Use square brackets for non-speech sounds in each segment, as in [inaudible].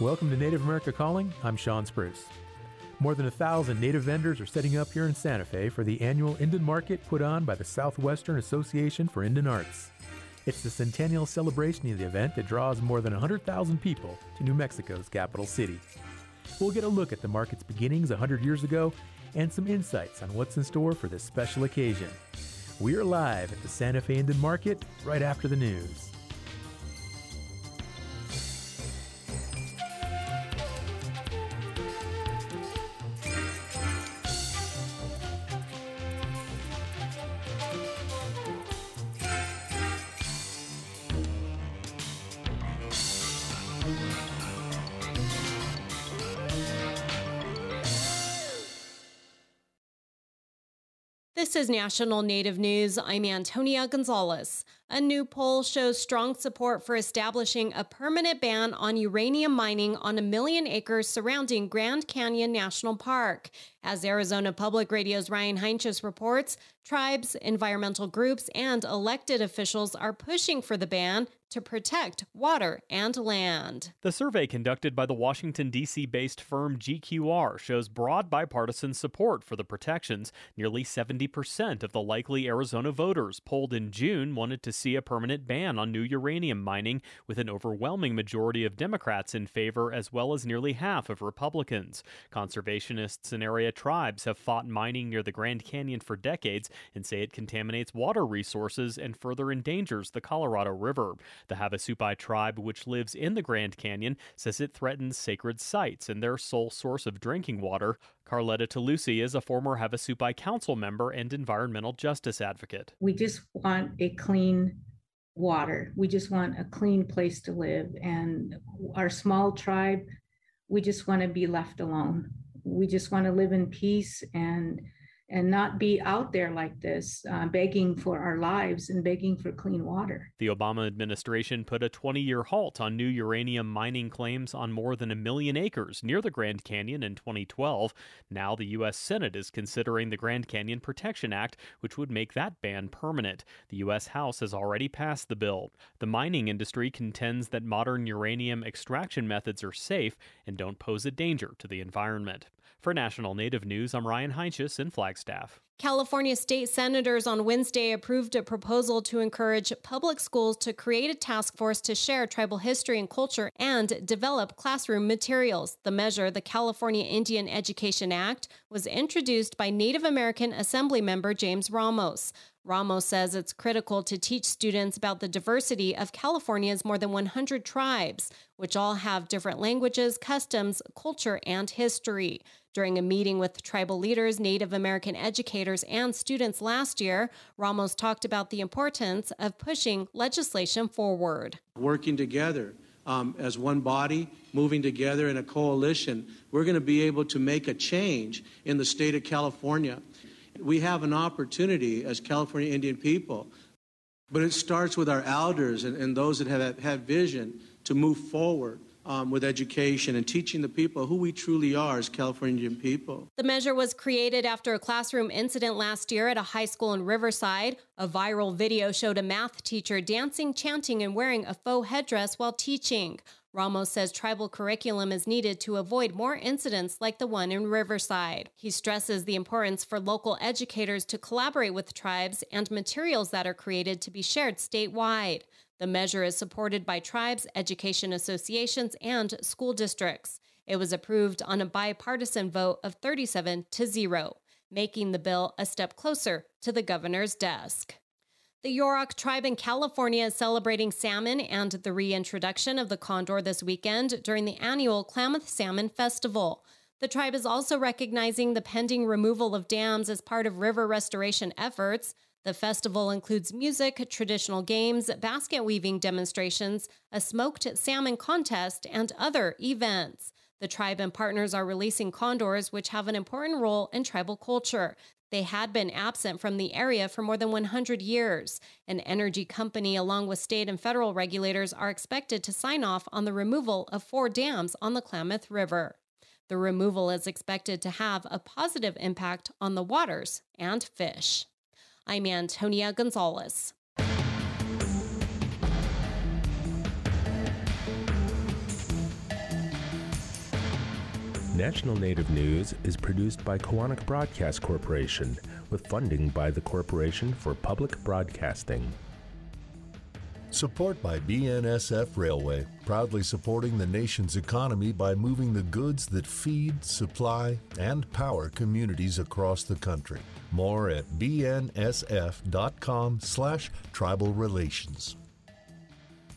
Welcome to Native America Calling. I'm Shawn Spruce. More than a thousand Native vendors are setting up here in Santa Fe for the annual Indian Market put on by the Southwestern Association for Indian Arts. It's the centennial celebration of the event that draws more than 100,000 people to New Mexico's capital city. We'll get a look at the market's beginnings 100 years ago and some insights on what's in store for this special occasion. We are live at the Santa Fe Indian Market right after the news. This is National Native News. I'm Antonia Gonzalez. A new poll shows strong support for establishing a permanent ban on uranium mining on a million acres surrounding Grand Canyon National Park. As Arizona Public Radio's Ryan Heinsius reports, tribes, environmental groups, and elected officials are pushing for the ban to protect water and land. The survey conducted by the Washington, D.C. based firm GQR shows broad bipartisan support for the protections. Nearly 70% of the likely Arizona voters polled in June wanted to see a permanent ban on new uranium mining, with an overwhelming majority of Democrats in favor, as well as nearly half of Republicans. Conservationists and area tribes have fought mining near the Grand Canyon for decades and say it contaminates water resources and further endangers the Colorado River. The Havasupai tribe, which lives in the Grand Canyon, says it threatens sacred sites and their sole source of drinking water. Carletta Tilousi is a former Havasupai council member and environmental justice advocate. We just want a clean water. We just want a clean place to live. And our small tribe, we just want to be left alone. We just want to live in peace and and not be out there like this, uh, begging for our lives and begging for clean water. The Obama administration put a 20 year halt on new uranium mining claims on more than a million acres near the Grand Canyon in 2012. Now, the U.S. Senate is considering the Grand Canyon Protection Act, which would make that ban permanent. The U.S. House has already passed the bill. The mining industry contends that modern uranium extraction methods are safe and don't pose a danger to the environment. For National Native News, I'm Ryan Heinsius in Flagstaff. California state senators on Wednesday approved a proposal to encourage public schools to create a task force to share tribal history and culture and develop classroom materials. The measure, the California Indian Education Act, was introduced by Native American Assembly member James Ramos. Ramos says it's critical to teach students about the diversity of California's more than 100 tribes, which all have different languages, customs, culture, and history. During a meeting with tribal leaders, Native American educators, and students last year, Ramos talked about the importance of pushing legislation forward. Working together um, as one body, moving together in a coalition, we're going to be able to make a change in the state of California. We have an opportunity as California Indian people, but it starts with our elders and, and those that have had vision to move forward um, with education and teaching the people who we truly are as Californian people. The measure was created after a classroom incident last year at a high school in Riverside. A viral video showed a math teacher dancing, chanting, and wearing a faux headdress while teaching. Ramos says tribal curriculum is needed to avoid more incidents like the one in Riverside. He stresses the importance for local educators to collaborate with tribes and materials that are created to be shared statewide. The measure is supported by tribes, education associations, and school districts. It was approved on a bipartisan vote of 37 to 0, making the bill a step closer to the governor's desk. The Yurok tribe in California is celebrating salmon and the reintroduction of the condor this weekend during the annual Klamath Salmon Festival. The tribe is also recognizing the pending removal of dams as part of river restoration efforts. The festival includes music, traditional games, basket weaving demonstrations, a smoked salmon contest, and other events. The tribe and partners are releasing condors, which have an important role in tribal culture. They had been absent from the area for more than 100 years. An energy company, along with state and federal regulators, are expected to sign off on the removal of four dams on the Klamath River. The removal is expected to have a positive impact on the waters and fish. I'm Antonia Gonzalez. National Native News is produced by Koahnic Broadcast Corporation with funding by the Corporation for Public Broadcasting. Support by BNSF Railway, proudly supporting the nation's economy by moving the goods that feed, supply, and power communities across the country. More at bnsf.com slash tribal relations.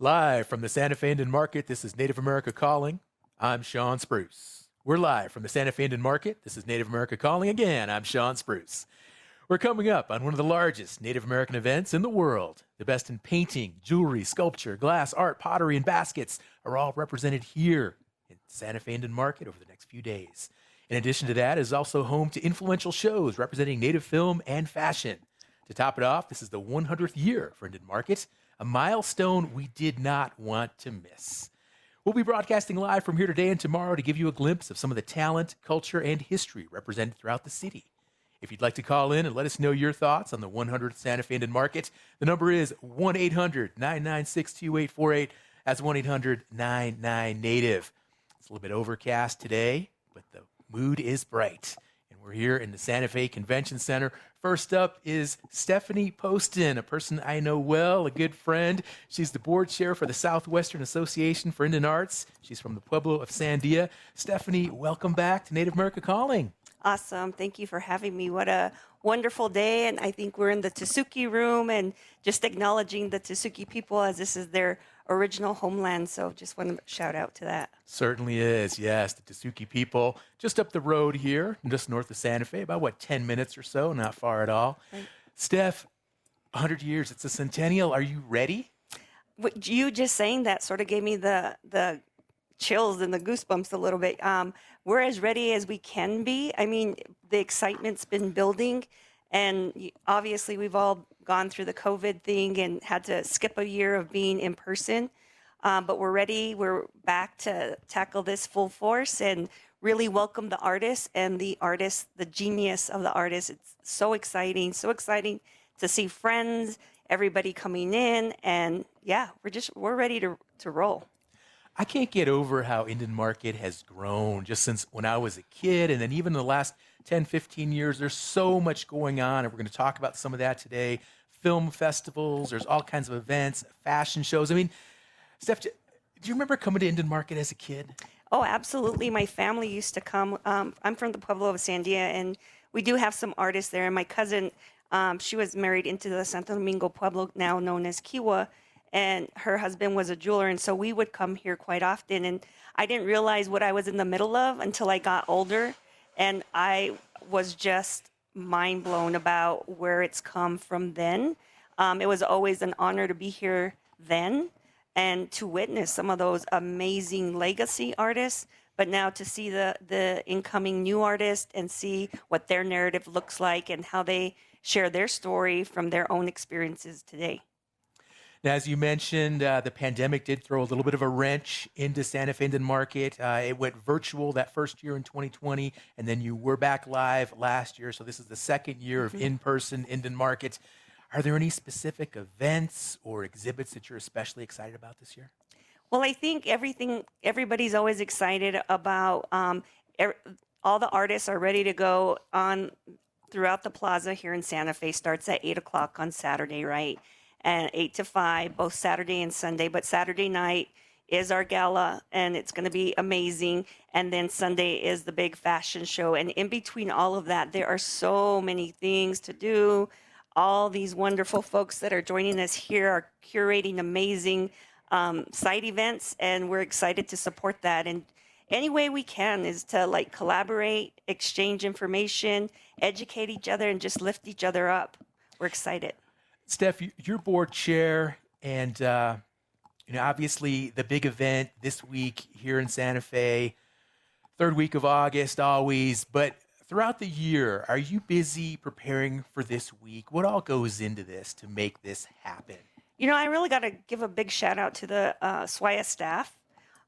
Live from the Santa Fe Indian Market, this is Native America Calling. I'm Shawn Spruce. We're live from the Santa Fe Indian Market. This is Native America Calling again. I'm Shawn Spruce. We're coming up on one of the largest Native American events in the world. The best in painting, jewelry, sculpture, glass, art, pottery, and baskets are all represented here in Santa Fe Indian Market over the next few days. In addition to that, is also home to influential shows representing Native film and fashion. To top it off, this is the 100th year for Indian Market a milestone we did not want to miss. We'll be broadcasting live from here today and tomorrow to give you a glimpse of some of the talent, culture, and history represented throughout the city. If you'd like to call in and let us know your thoughts on the 100th Santa Fe Indian Market, the number is 1 800 996 2848. That's 1 800 99 Native. It's a little bit overcast today, but the mood is bright. We're here in the Santa Fe Convention Center First up is Stephanie Poston, a person I know well, a good friend. She's the board chair for the Southwestern Association for Indian Arts. She's from the Pueblo of Sandia. Stephanie, welcome back to Native America Calling. Awesome. Thank you for having me. What a wonderful day. And I think we're in the Tesuque room and just acknowledging the Tesuque people as this is their original homeland. So just want to shout out to that. Certainly is. Yes, the Tesuque people just up the road here, just north of Santa Fe, about what, 10 minutes or so, not far at all. Right. Steph, 100 years, it's a centennial. Are you ready? What you just saying that sort of gave me the, the chills and the goosebumps a little bit. Um, we're as ready as we can be. I mean, the excitement's been building. And obviously, we've all gone through the COVID thing and had to skip a year of being in person. Um, but we're ready. We're back to tackle this full force and really welcome the artists and the artists, the genius of the artists. It's so exciting, so exciting to see friends, everybody coming in, and yeah, we're just we're ready to to roll. I can't get over how Indian Market has grown just since when I was a kid, and then even in the last 10, 15 years. There's so much going on, and we're going to talk about some of that today. Film festivals, there's all kinds of events, fashion shows. I mean, Steph, do you remember coming to Indian Market as a kid? Oh, absolutely. My family used to come. Um, I'm from the Pueblo of Sandia, and we do have some artists there. And my cousin, um, she was married into the Santo Domingo Pueblo, now known as Kewa, and her husband was a jeweler. And so we would come here quite often. And I didn't realize what I was in the middle of until I got older and I was just mind blown about where it's come from then. Um, it was always an honor to be here then and to witness some of those amazing legacy artists but now to see the the incoming new artists and see what their narrative looks like and how they share their story from their own experiences today now, as you mentioned, uh, the pandemic did throw a little bit of a wrench into Santa Fe Indian Market. Uh, it went virtual that first year in 2020, and then you were back live last year. So this is the second year mm-hmm. of in-person Indian Market. Are there any specific events or exhibits that you're especially excited about this year? Well, I think everything. Everybody's always excited about. Um, er, all the artists are ready to go on throughout the plaza here in Santa Fe. Starts at eight o'clock on Saturday, right? And 8 to 5, both Saturday and Sunday. But Saturday night is our gala, and it's going to be amazing. And then Sunday is the big fashion show. And in between all of that, there are so many things to do. All these wonderful folks that are joining us here are curating amazing um, side events, and we're excited to support that. And any way we can is to like collaborate, exchange information, educate each other, and just lift each other up. We're excited. Steph, you're board chair, and uh, you know obviously the big event this week here in Santa Fe, third week of August, always. But throughout the year, are you busy preparing for this week? What all goes into this to make this happen? You know, I really got to give a big shout out to the uh, SWAIA staff.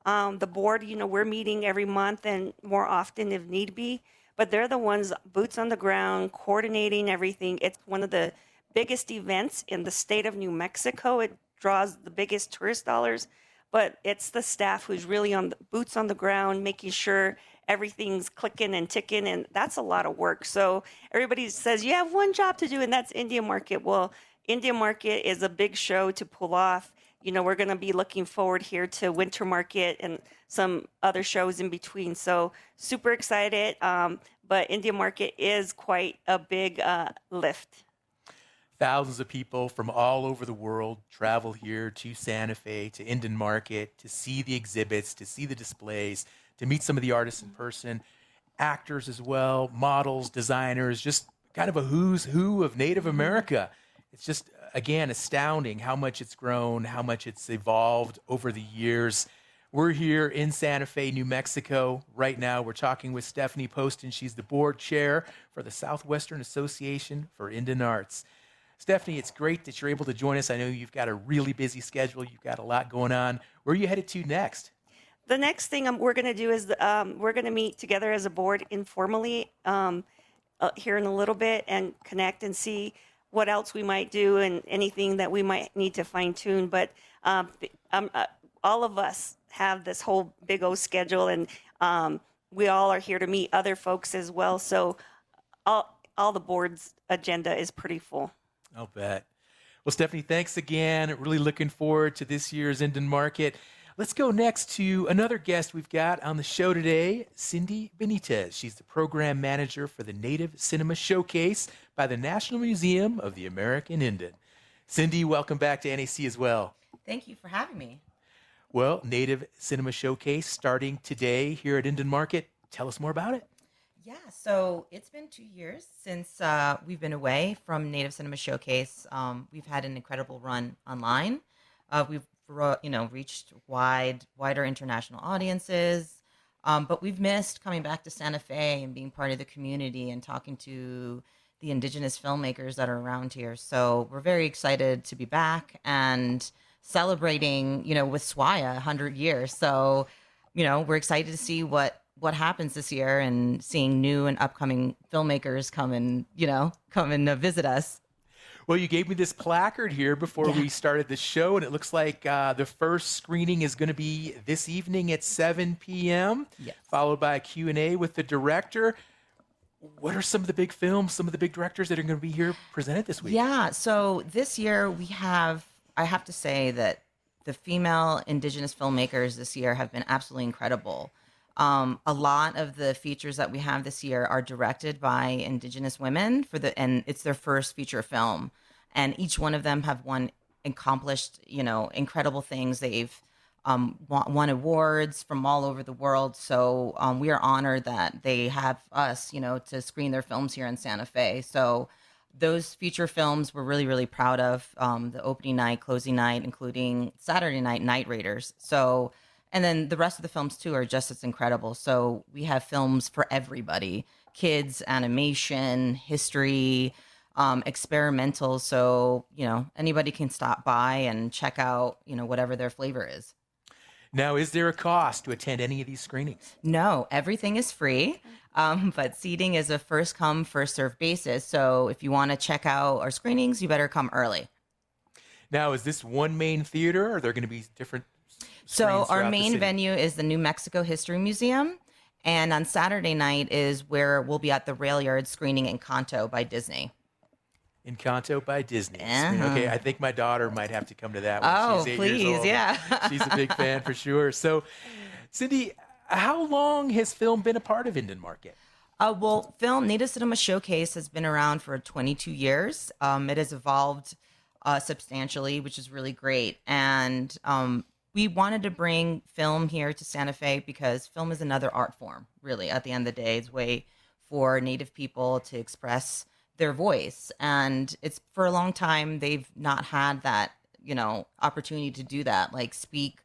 Um, the board, you know, we're meeting every month and more often if need be, but they're the ones boots on the ground, coordinating everything. It's one of the biggest events in the state of New Mexico. It draws the biggest tourist dollars, but it's the staff who's really on the boots on the ground, making sure everything's clicking and ticking, and that's a lot of work. So everybody says you have one job to do, and that's India Market. Well, India Market is a big show to pull off. You know, we're going to be looking forward here to Winter Market and some other shows in between. So super excited. Um, but India Market is quite a big uh, lift. Thousands of people from all over the world travel here to Santa Fe, to Indian Market, to see the exhibits, to see the displays, to meet some of the artists in person, actors as well, models, designers, just kind of a who's who of Native America. It's just, again, astounding how much it's grown, how much it's evolved over the years. We're here in Santa Fe, New Mexico. Right now, we're talking with Stephanie Poston. She's the board chair for the Southwestern Association for Indian Arts. Stephanie, it's great that you're able to join us. I know you've got a really busy schedule, you've got a lot going on. Where are you headed to next? the next thing um, we're going to do is um, we're going to meet together as a board informally um, uh, here in a little bit and connect and see what else we might do and anything that we might need to fine tune. But um, um, uh, all of us have this whole big O schedule, and um, we all are here to meet other folks as well. So all all the board's agenda is pretty full. I'll bet. Well, Stephanie, thanks again. Really looking forward to this year's Indian Market. Let's go next to another guest we've got on the show today, Cindy Benitez. She's the program manager for the Native Cinema Showcase by the National Museum of the American Indian. Cindy, welcome back to NAC as well. Thank you for having me. Well, Native Cinema Showcase starting today here at Indian Market. Tell us more about it. Yeah, so it's been two years since uh, we've been away from Native Cinema Showcase. Um, we've had an incredible run online. Uh, we've you know reached wide wider international audiences um, but we've missed coming back to santa fe and being part of the community and talking to the indigenous filmmakers that are around here so we're very excited to be back and celebrating you know with SWAIA 100 years so you know we're excited to see what what happens this year and seeing new and upcoming filmmakers come and you know come and uh, visit us well, you gave me this placard here before yeah. we started the show, and it looks like uh, the first screening is going to be this evening at 7 p.m., yes. followed by a Q&A with the director. What are some of the big films, some of the big directors that are going to be here presented this week? Yeah, so this year we have, I have to say that the female indigenous filmmakers this year have been absolutely incredible. Um, a lot of the features that we have this year are directed by Indigenous women for the, and it's their first feature film. And each one of them have won accomplished, you know, incredible things. They've um, won, awards from all over the world. So um, we are honored that they have us, you know, to screen their films here in Santa Fe. So those feature films we're really, really proud of. Um, the opening night, closing night, including Saturday night, Night Raiders. So and then the rest of the films too are just as incredible. So we have films for everybody: kids, animation, history, um, experimental. So you know anybody can stop by and check out you know whatever their flavor is. Now, is there a cost to attend any of these screenings? No, everything is free, um, [laughs] but seating is a first come, first serve basis. So if you want to check out our screenings, you better come early. Now, is this one main theater? Or are there going to be different so our main venue is the New Mexico History Museum. And on Saturday night is where we'll be at the Rail Yard screening Encanto by Disney. Encanto by Disney. Uh-huh. Okay, I think my daughter might have to come to that one. Oh, please, yeah. [laughs] She's a big fan for sure. So, Cindy, how long has film been a part of Indian Market? Uh, well, film Native Cinema Showcase has been around for 22 years. Um, it has evolved uh, substantially, which is really great. And um, we wanted to bring film here to Santa Fe because film is another art form, really, at the end of the day. It's a way for Native people to express their voice. And it's for a long time, they've not had that, you know, opportunity to do that, like speak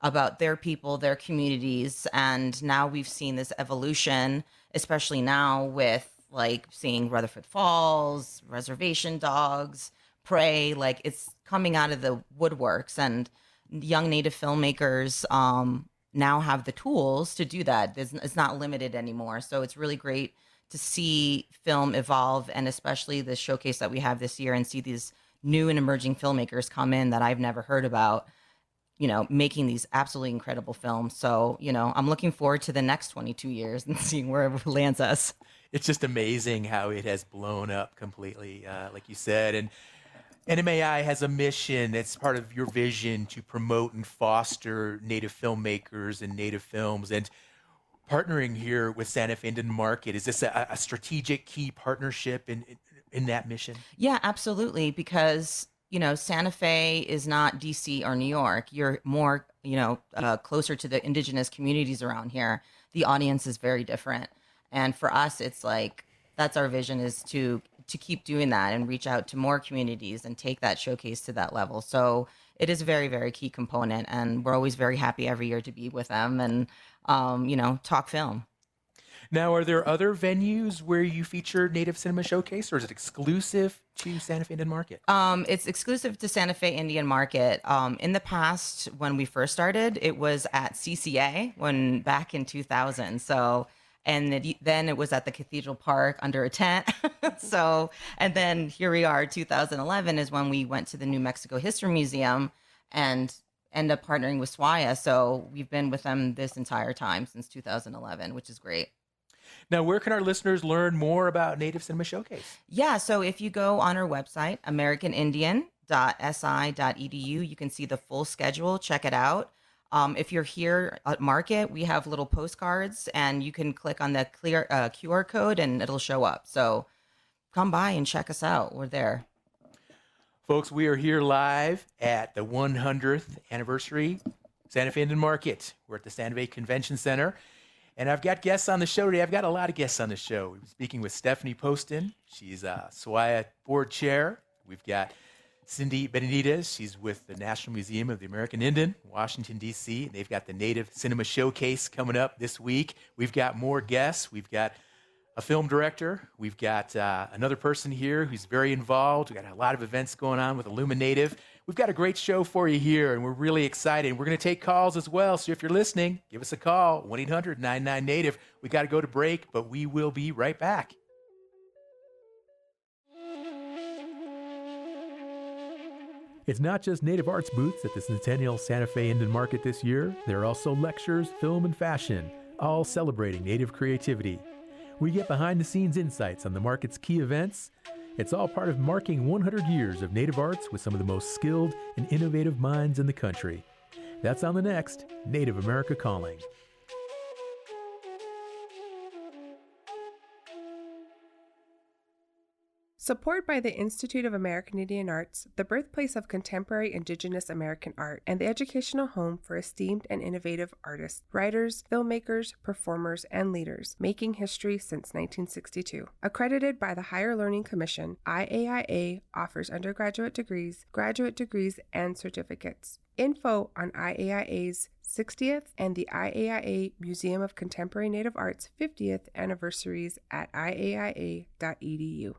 about their people, their communities. And now we've seen this evolution, especially now with like seeing Rutherford Falls, Reservation Dogs, Prey. Like it's coming out of the woodworks, and young Native filmmakers um, now have the tools to do that. It's, not limited anymore. So it's really great to see film evolve, and especially the showcase that we have this year, and see these new and emerging filmmakers come in that I've never heard about you know, making these absolutely incredible films. So, you know, I'm looking forward to the next 22 years [laughs] and seeing where it lands us. It's just amazing how it has blown up completely, uh, like you said. And NMAI has a mission. It's part of your vision to promote and foster Native filmmakers and Native films. And partnering here with Santa Fe Indian Market, is this a, a strategic key partnership in, in, in that mission? Yeah, absolutely. Because you know, Santa Fe is not DC or New York. You're more, you know, uh, closer to the indigenous communities around here. The audience is very different. And for us, it's like that's our vision is to to keep doing that and reach out to more communities and take that showcase to that level. So it is a very very key component, and we're always very happy every year to be with them and um, you know talk film. Now, are there other venues where you feature Native Cinema Showcase, or is it exclusive to Santa Fe Indian Market? Um, it's exclusive to Santa Fe Indian Market. Um, in the past, when we first started, it was at CCA when back in 2000. So, and it, then it was at the Cathedral Park under a tent. [laughs] so, and then here we are, 2011 is when we went to the New Mexico History Museum and end up partnering with SWAIA. So we've been with them this entire time since 2011, which is great. Now, where can our listeners learn more about Native Cinema Showcase? Yeah, so if you go on our website, americanindian.si.edu, you can see the full schedule. Check it out. Um, if you're here at Market, we have little postcards, and you can click on the clear uh, QR code, and it'll show up. So come by and check us out. We're there. Folks, we are here live at the 100th anniversary Santa Fe Indian Market. We're at the Santa Fe Convention Center. And I've got guests on the show today. I've got a lot of guests on the show. We're speaking with Stephanie Poston. She's a SWAIA board chair. We've got Cindy Benitez. She's with the National Museum of the American Indian, Washington, D.C. They've got the Native Cinema Showcase coming up this week. We've got more guests. We've got a film director. We've got uh, another person here who's very involved. We've got a lot of events going on with IllumiNative. We've got a great show for you here, and we're really excited. We're going to take calls as well. So if you're listening, give us a call 1 800 99 Native. we got to go to break, but we will be right back. It's not just native arts booths at the Centennial Santa Fe Indian Market this year. There are also lectures, film, and fashion, all celebrating native creativity. We get behind the scenes insights on the market's key events it's all part of marking 100 years of Native arts with some of the most skilled and innovative minds in the country. That's on the next Native America Calling. Support by the Institute of American Indian Arts, the birthplace of contemporary Indigenous American art, and the educational home for esteemed and innovative artists, writers, filmmakers, performers, and leaders, making history since 1962. Accredited by the Higher Learning Commission, IAIA offers undergraduate degrees, graduate degrees, and certificates. Info on IAIA's 60th and the IAIA Museum of Contemporary Native Arts 50th anniversaries at IAIA.edu.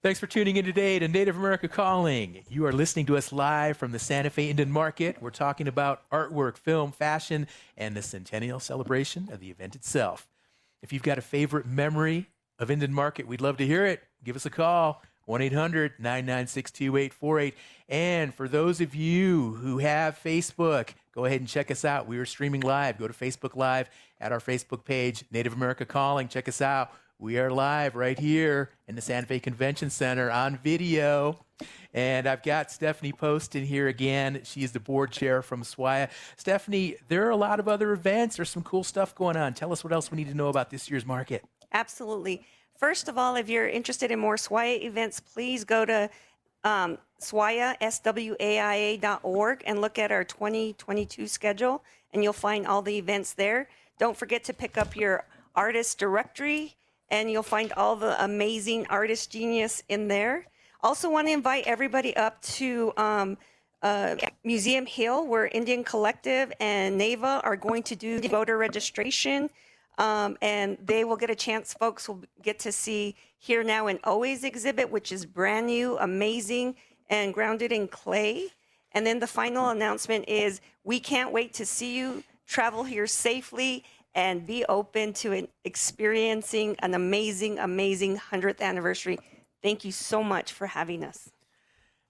Thanks for tuning in today to Native America Calling. You are listening to us live from the Santa Fe Indian Market. We're talking about artwork, film, fashion, and the centennial celebration of the event itself. If you've got a favorite memory of Indian Market, we'd love to hear it. Give us a call, 1 800 996 2848. And for those of you who have Facebook, go ahead and check us out. We are streaming live. Go to Facebook Live at our Facebook page, Native America Calling. Check us out. We are live right here in the Santa Fe Convention Center on video. And I've got Stephanie Poston here again. She is the board chair from SWAIA. Stephanie, there are a lot of other events. There's some cool stuff going on. Tell us what else we need to know about this year's market. Absolutely. First of all, if you're interested in more SWAIA events, please go to um, SWAIA, S-W-A-I-A.org, and look at our 2022 schedule, and you'll find all the events there. Don't forget to pick up your artist directory and you'll find all the amazing artist genius in there. Also, want to invite everybody up to um, uh, Museum Hill, where Indian Collective and NAVA are going to do voter registration. Um, and they will get a chance, folks will get to see Here Now and Always exhibit, which is brand new, amazing, and grounded in clay. And then the final announcement is we can't wait to see you travel here safely and be open to experiencing an amazing, amazing 100th anniversary. Thank you so much for having us.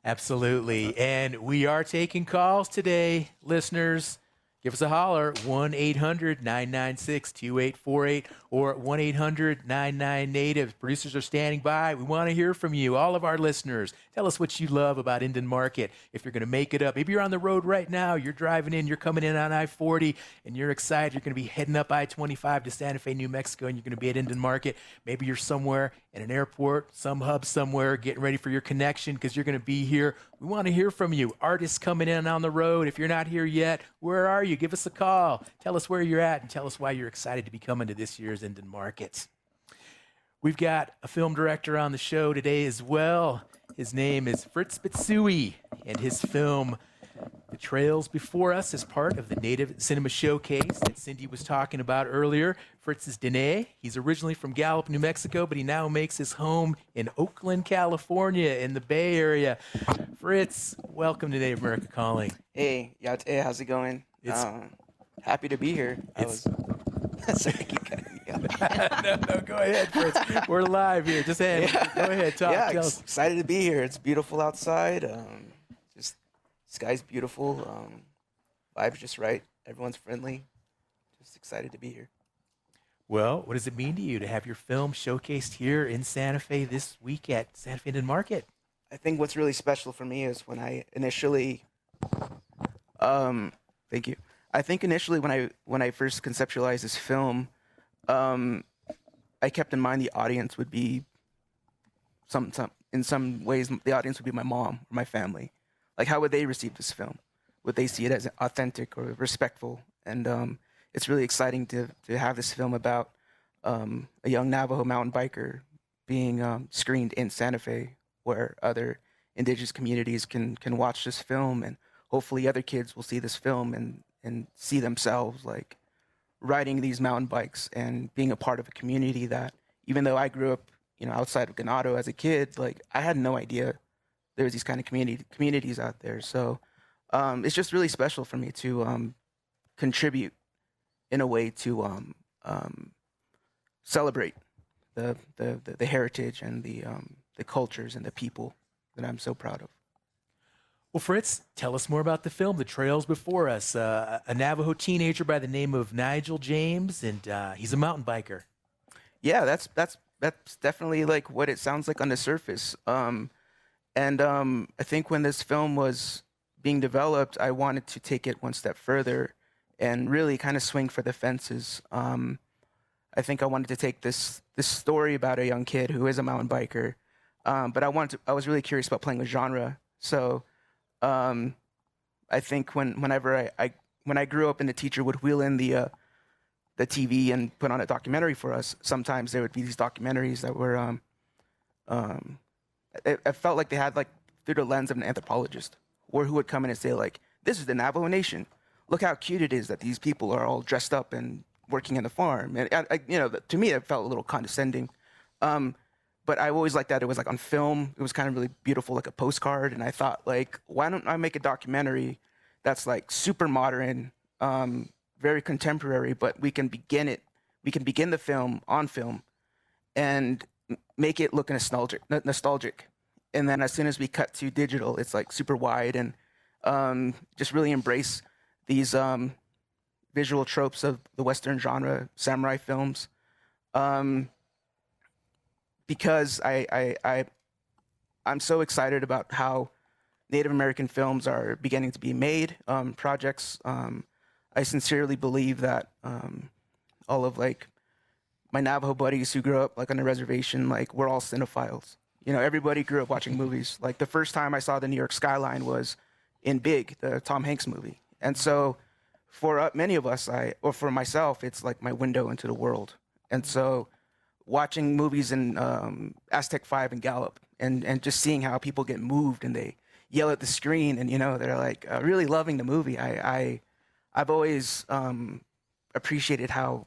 Absolutely. And we are taking calls today, listeners. Give us a holler, 1 800 996 2848 or 1 800 99 Native. Producers are standing by. We want to hear from you, all of our listeners. Tell us what you love about Indian Market. If you're going to make it up, maybe you're on the road right now, you're driving in, you're coming in on I 40, and you're excited. You're going to be heading up I 25 to Santa Fe, New Mexico, and you're going to be at Indian Market. Maybe you're somewhere in an airport, some hub somewhere, getting ready for your connection because you're going to be here. We want to hear from you. Artists coming in on the road. If you're not here yet, where are you? Give us a call. Tell us where you're at and tell us why you're excited to be coming to this year's Indian Market. We've got a film director on the show today as well. His name is Fritz Bitsui, and his film the Trails Before Us is part of the Native Cinema Showcase that Cindy was talking about earlier. Fritz is Dene. He's originally from Gallup, New Mexico, but he now makes his home in Oakland, California, in the Bay Area. Fritz, welcome to Native America Calling. Hey, Yate, how's it going? It's- um, happy to be here. I It's- was. [laughs] Sorry, keep cutting me off. no, no, go ahead, Fritz. [laughs] We're live here. Just ahead. Go ahead, talk. yeah, Tell ex- us. excited to be here. It's beautiful outside. Um, just sky's beautiful. Um, vibes just right. Everyone's friendly. Just excited to be here. Well, what does it mean to you to have your film showcased here in Santa Fe this week at Santa Fe Indian Market? I think what's really special for me is when I initially, um, thank you. I think initially when I when I first conceptualized this film, um, I kept in mind the audience would be some some in some ways the audience would be my mom or my family. Like how would they receive this film? Would they see it as authentic or respectful? And um, it's really exciting to to have this film about um, a young Navajo mountain biker being um, screened in Santa Fe, where other indigenous communities can can watch this film, and hopefully other kids will see this film and and see themselves like riding these mountain bikes and being a part of a community that even though I grew up, you know, outside of Ganado as a kid, like I had no idea there was these kind of community communities out there. So um, it's just really special for me to um, contribute in a way to um, um, celebrate the, the, the, the heritage and the, um, the cultures and the people that I'm so proud of. Well, Fritz, tell us more about the film, The Trails Before Us. Uh, a Navajo teenager by the name of Nigel James, and uh, he's a mountain biker. Yeah, that's that's that's definitely like what it sounds like on the surface. Um, and um, I think when this film was being developed, I wanted to take it one step further and really kind of swing for the fences. Um, I think I wanted to take this this story about a young kid who is a mountain biker, um, but I wanted to, I was really curious about playing with genre. So um, I think when whenever I, I when I grew up and the teacher would wheel in the uh, the TV and put on a documentary for us, sometimes there would be these documentaries that were um, um, it, it felt like they had like through the lens of an anthropologist, or who would come in and say like, "This is the Navajo Nation. Look how cute it is that these people are all dressed up and working in the farm." And I, I, you know, to me, it felt a little condescending. Um, but I always liked that it was like on film. It was kind of really beautiful, like a postcard. And I thought, like, why don't I make a documentary that's like super modern, um, very contemporary, but we can begin it. We can begin the film on film, and make it look nostalgic. Nostalgic, and then as soon as we cut to digital, it's like super wide and um, just really embrace these um, visual tropes of the Western genre, samurai films. Um, because I, I, I, I'm so excited about how Native American films are beginning to be made, um, projects. Um, I sincerely believe that um, all of like my Navajo buddies who grew up like on a reservation, like we're all cinephiles. You know, everybody grew up watching movies. Like the first time I saw the New York skyline was in Big, the Tom Hanks movie. And so for uh, many of us, I or for myself, it's like my window into the world. And so watching movies in um, Aztec Five and Gallup, and and just seeing how people get moved and they yell at the screen, and you know they're like uh, really loving the movie. I, I I've always um, appreciated how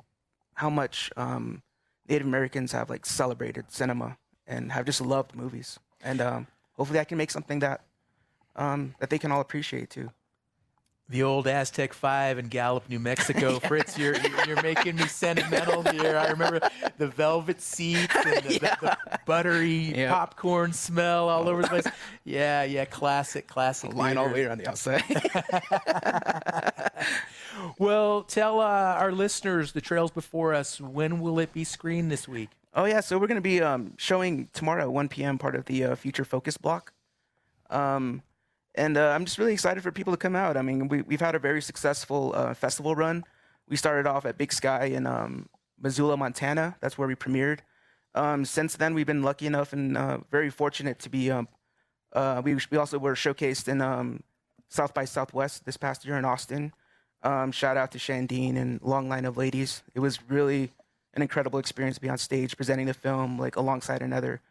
how much um, Native Americans have like celebrated cinema and have just loved movies, and um, hopefully I can make something that um, that they can all appreciate too the old Aztec Five in Gallup, New Mexico. yeah. [laughs] Fritz, you're you're making me sentimental here. I remember the velvet seats and the, yeah. the, the [laughs] buttery popcorn smell all over the place. Yeah, yeah, classic, classic. Line all the way around the outside. [laughs] well, tell uh, our listeners the trails before us. When will it be screened this week? Oh yeah, so we're going to be um, showing tomorrow at 1 p.m. part of the uh, Future Focus block. Um, and uh, I'm just really excited for people to come out. I mean, we, we've had a very successful uh, festival run. We started off at Big Sky in um, Missoula, Montana. That's where we premiered. Um, since then, we've been lucky enough and uh, very fortunate to be. Um, uh, we, we also were showcased in um, South by Southwest this past year in Austin. Um, shout out to Shaandiin and Long Line of Ladies. It was really an incredible experience to be on stage presenting the film like alongside another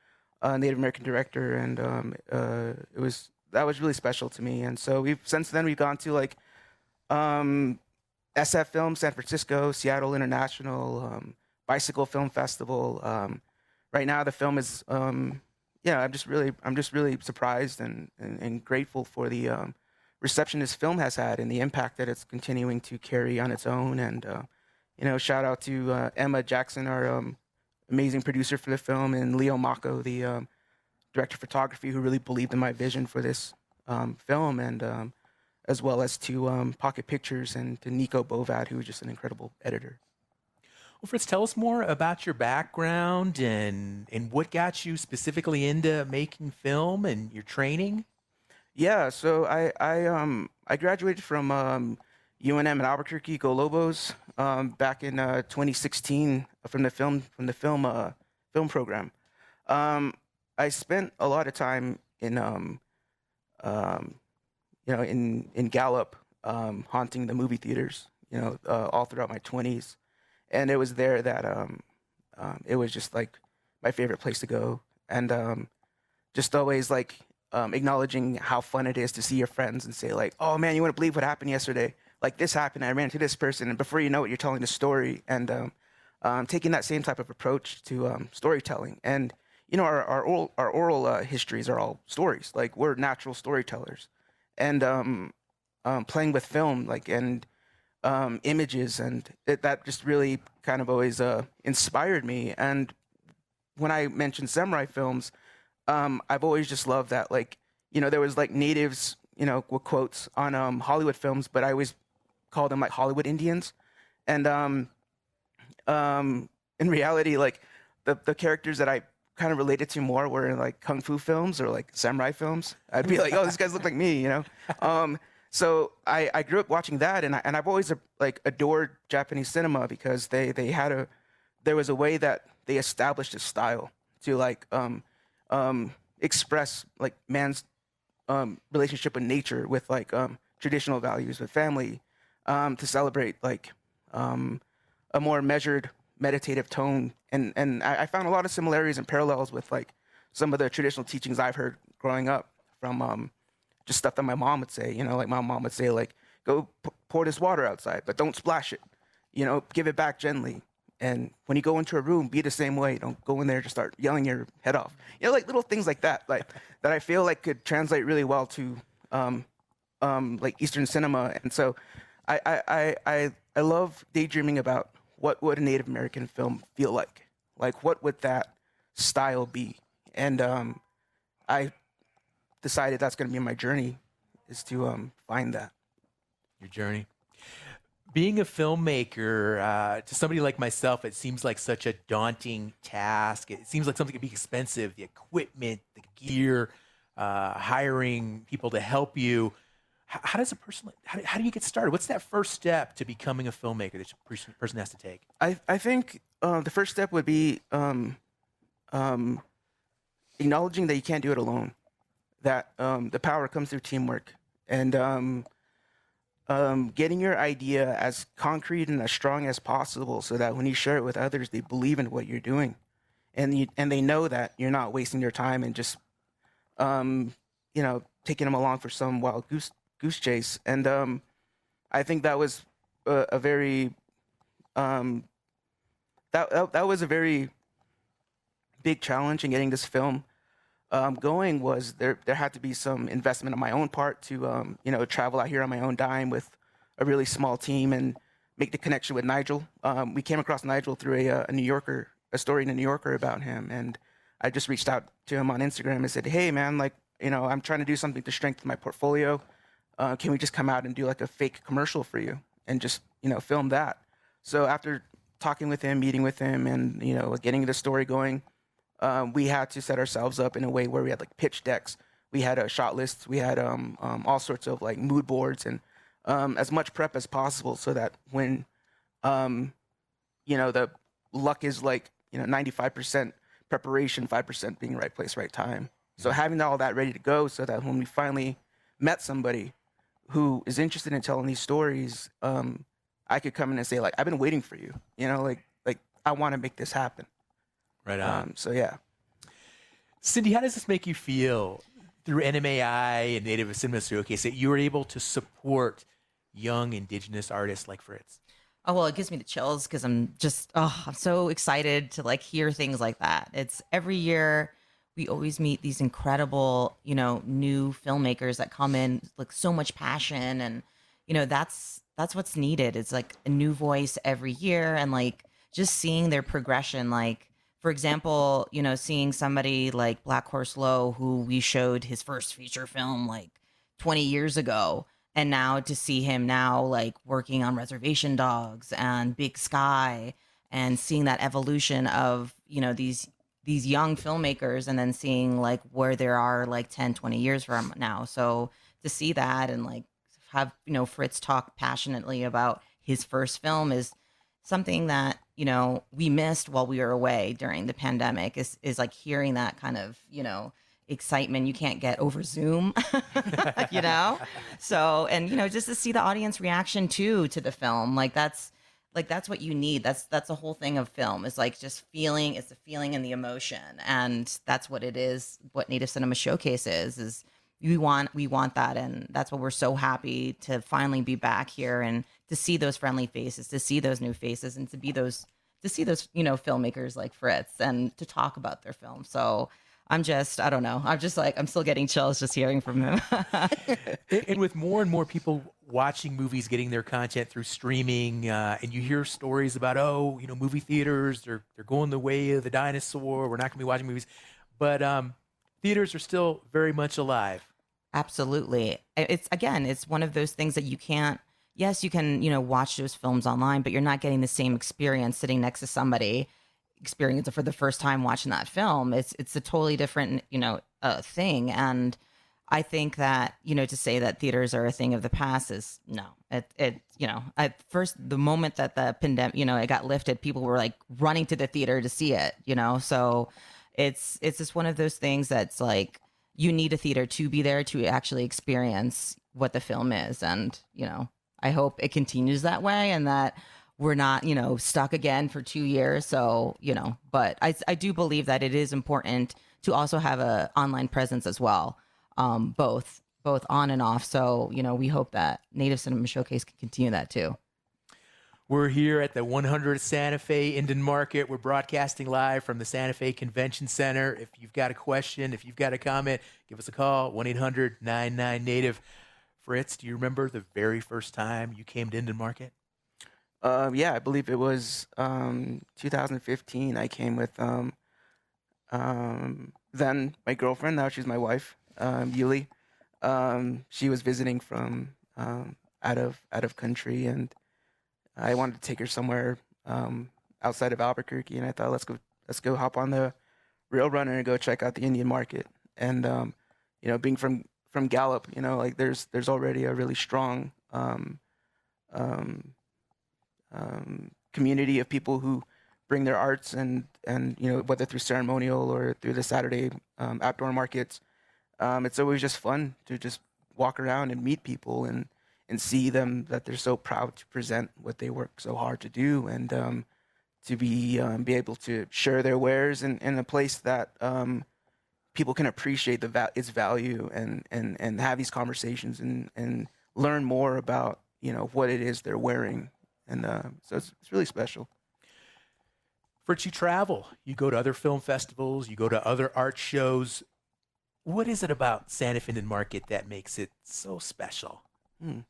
uh, Native American director, and um, uh, it was that was really special to me. And so we've since then we've gone to like um, SF Film San Francisco, Seattle International, um, Bicycle Film Festival. Um, right now the film is um, yeah, I'm just really I'm just really surprised and and, and grateful for the um, reception this film has had and the impact that it's continuing to carry on its own. And uh, you know, shout out to uh, Emma Jackson, our um, amazing producer for the film, and Leo Mako, the director of photography who really believed in my vision for this um, film, and um, as well as to um, Pocket Pictures and to Nico Bovad, who was just an incredible editor. Well, Fritz, tell us more about your background and and what got you specifically into making film and your training. Yeah, so I I um I graduated from um, UNM in Albuquerque, Go Lobos, um, back in uh, 2016 from the film from the film uh, film program. Um, I spent a lot of time in um, um, you know in in Gallup um, haunting the movie theaters you know uh, all throughout my 20s and it was there that um, um, it was just like my favorite place to go. And um, just always like um, acknowledging how fun it is to see your friends and say like oh man you wouldn't believe what happened yesterday. Like this happened. I ran into this person. And before you know it you're telling the story. And um, um, taking that same type of approach to um, storytelling. And you know, our, our oral, our oral uh, histories are all stories. Like we're natural storytellers, and um, um, playing with film, like and um, images, and it, that just really kind of always uh, inspired me. And when I mentioned samurai films, um, I've always just loved that. Like, you know, there was like natives, you know, with quotes on um, Hollywood films, but I always call them like Hollywood Indians. And um, in reality, like the the characters that I kind of related to more were like kung fu films or like samurai films. I'd be like, oh, these guys look like me, you know. Um, so I, I grew up watching that, and I, and I've always uh, like adored Japanese cinema because they they had a there was a way that they established a style to like um, um, express like man's um, relationship with nature with like um, traditional values with family um, to celebrate like a more measured meditative tone, and and I, I, found a lot of similarities and parallels with like some of the traditional teachings I've heard growing up from um, just stuff that my mom would say. You know, like my mom would say, like, go p- pour this water outside, but don't splash it. You know, give it back gently. And when you go into a room, be the same way. Don't go in there just start yelling your head off. You know, like little things like that, like that I feel like could translate really well to um, um, like Eastern cinema. And so I, I, I, I love daydreaming about what would a Native American film feel like? Like, what would that style be? And um, I decided that's going to be my journey, is to um, find that. Your journey. Being a filmmaker, uh, to somebody like myself, it seems like such a daunting task. It seems like something could be expensive the equipment, the gear, uh, hiring people to help you how, does a person how, how, do you get started? What's that first step to becoming a filmmaker that a person, person has to take? I, I think uh, the first step would be um, um, acknowledging that you can't do it alone that um, the power comes through teamwork and um, um, getting your idea as concrete and as strong as possible so that when you share it with others they believe in what you're doing. And you, and they know that you're not wasting your time and just um, you know taking them along for some wild goose goose chase, and um, I think that was a, a very um, that, that that was a very big challenge in getting this film um, going. Was there there had to be some investment on my own part to um, you know travel out here on my own dime with a really small team and make the connection with Nigel. Um, we came across Nigel through a, a New Yorker, a story in a New Yorker about him, and I just reached out to him on Instagram and said, "Hey, man, like you know, I'm trying to do something to strengthen my portfolio. Uh, can we just come out and do like a fake commercial for you and just you know film that?" So after talking with him, meeting with him, and you know getting the story going, um, we had to set ourselves up in a way where we had like pitch decks, we had a shot list, we had um, um, all sorts of like mood boards and um, as much prep as possible, so that when um, you know the luck is like you know 95% preparation, 5% being right place, right time. So having all that ready to go, so that when we finally met somebody who is interested in telling these stories, um, I could come in and say like, I've been waiting for you. You know, like like I want to make this happen. Right on. Um, so yeah. Cindy, how does this make you feel through NMAI and Native Cinema Showcase that you were able to support young Indigenous artists like Fritz? Oh well, it gives me the chills because I'm just oh, I'm so excited to like hear things like that. It's every year we always meet these incredible, you know, new filmmakers that come in like so much passion and you know, that's that's what's needed. It's like a new voice every year and like just seeing their progression like for example, you know, seeing somebody like Blackhorse Lowe who we showed his first feature film like 20 years ago and now to see him now like working on reservation dogs and big sky and seeing that evolution of you know these these young filmmakers and then seeing like where there are like 10 20 years from now. So to see that and like have you know fritz talk passionately about his first film is something that you know we missed while we were away during the pandemic is is like hearing that kind of you know excitement. You can't get over Zoom, [laughs] you know? So, and you know, just to see the audience reaction too to the film, like that's like that's what you need. That's that's the whole thing of film is like just feeling, it's the feeling and the emotion. And that's what it is, what Native Cinema Showcase is, is we want we want that and that's what we're so happy to finally be back here and to see those friendly faces, to see those new faces and to be those to see those, you know, filmmakers like Fritz and to talk about their film. So I'm just, I don't know. I'm just like, I'm still getting chills just hearing from him. [laughs] and, and, with more and more people watching movies, getting their content through streaming, uh, and you hear stories about, oh, you know, movie theaters, they're, they're going the way of the dinosaur. We're not going to be watching movies. But um, theaters are still very much alive. Absolutely. It's, again, it's one of those things that you can't, yes, you can, you know, watch those films online, but you're not getting the same experience sitting next to somebody experience for the first time watching that film. It's it's a totally different you know uh, thing, and I think that you know to say that theaters are a thing of the past is no. It it you know at first the moment that the pandemic you know it got lifted, people were like running to the theater to see it. You know, so it's it's just one of those things that's like you need a theater to be there to actually experience what the film is, and you know I hope it continues that way and that we're not, you know, stuck again for two years. So, you know, but I, I do believe that it is important to also have a online presence as well, um, both both on and off. So, you know, we hope that Native Cinema Showcase can continue that too. We're here at the 100 Santa Fe Indian Market. We're broadcasting live from the Santa Fe Convention Center. If you've got a question, if you've got a comment, give us a call 1 800 99 Native. Fritz, do you remember the very first time you came to Indian Market? Uh, yeah, I believe it was um, 2015. I came with um, um, then my girlfriend. Now she's my wife, um, Yuli. Um, she was visiting from um, out of out of country, and I wanted to take her somewhere um, outside of Albuquerque. And I thought, let's go, let's go hop on the rail runner and go check out the Indian market. And you know, being from from Gallup, you know, like there's there's already a really strong um, um, community of people who bring their arts and and you know whether through ceremonial or through the Saturday um, outdoor markets. Um, it's always just fun to just walk around and meet people and and see them that they're so proud to present what they work so hard to do and um, to be um, be able to share their wares in, in a place that um, people can appreciate the va- its value and and and have these conversations and and learn more about you know what it is they're wearing, and uh, so it's it's really special. Fritz, you travel, you go to other film festivals, you go to other art shows. What is it about Santa Fe Indian Market that makes it so special? Hmm.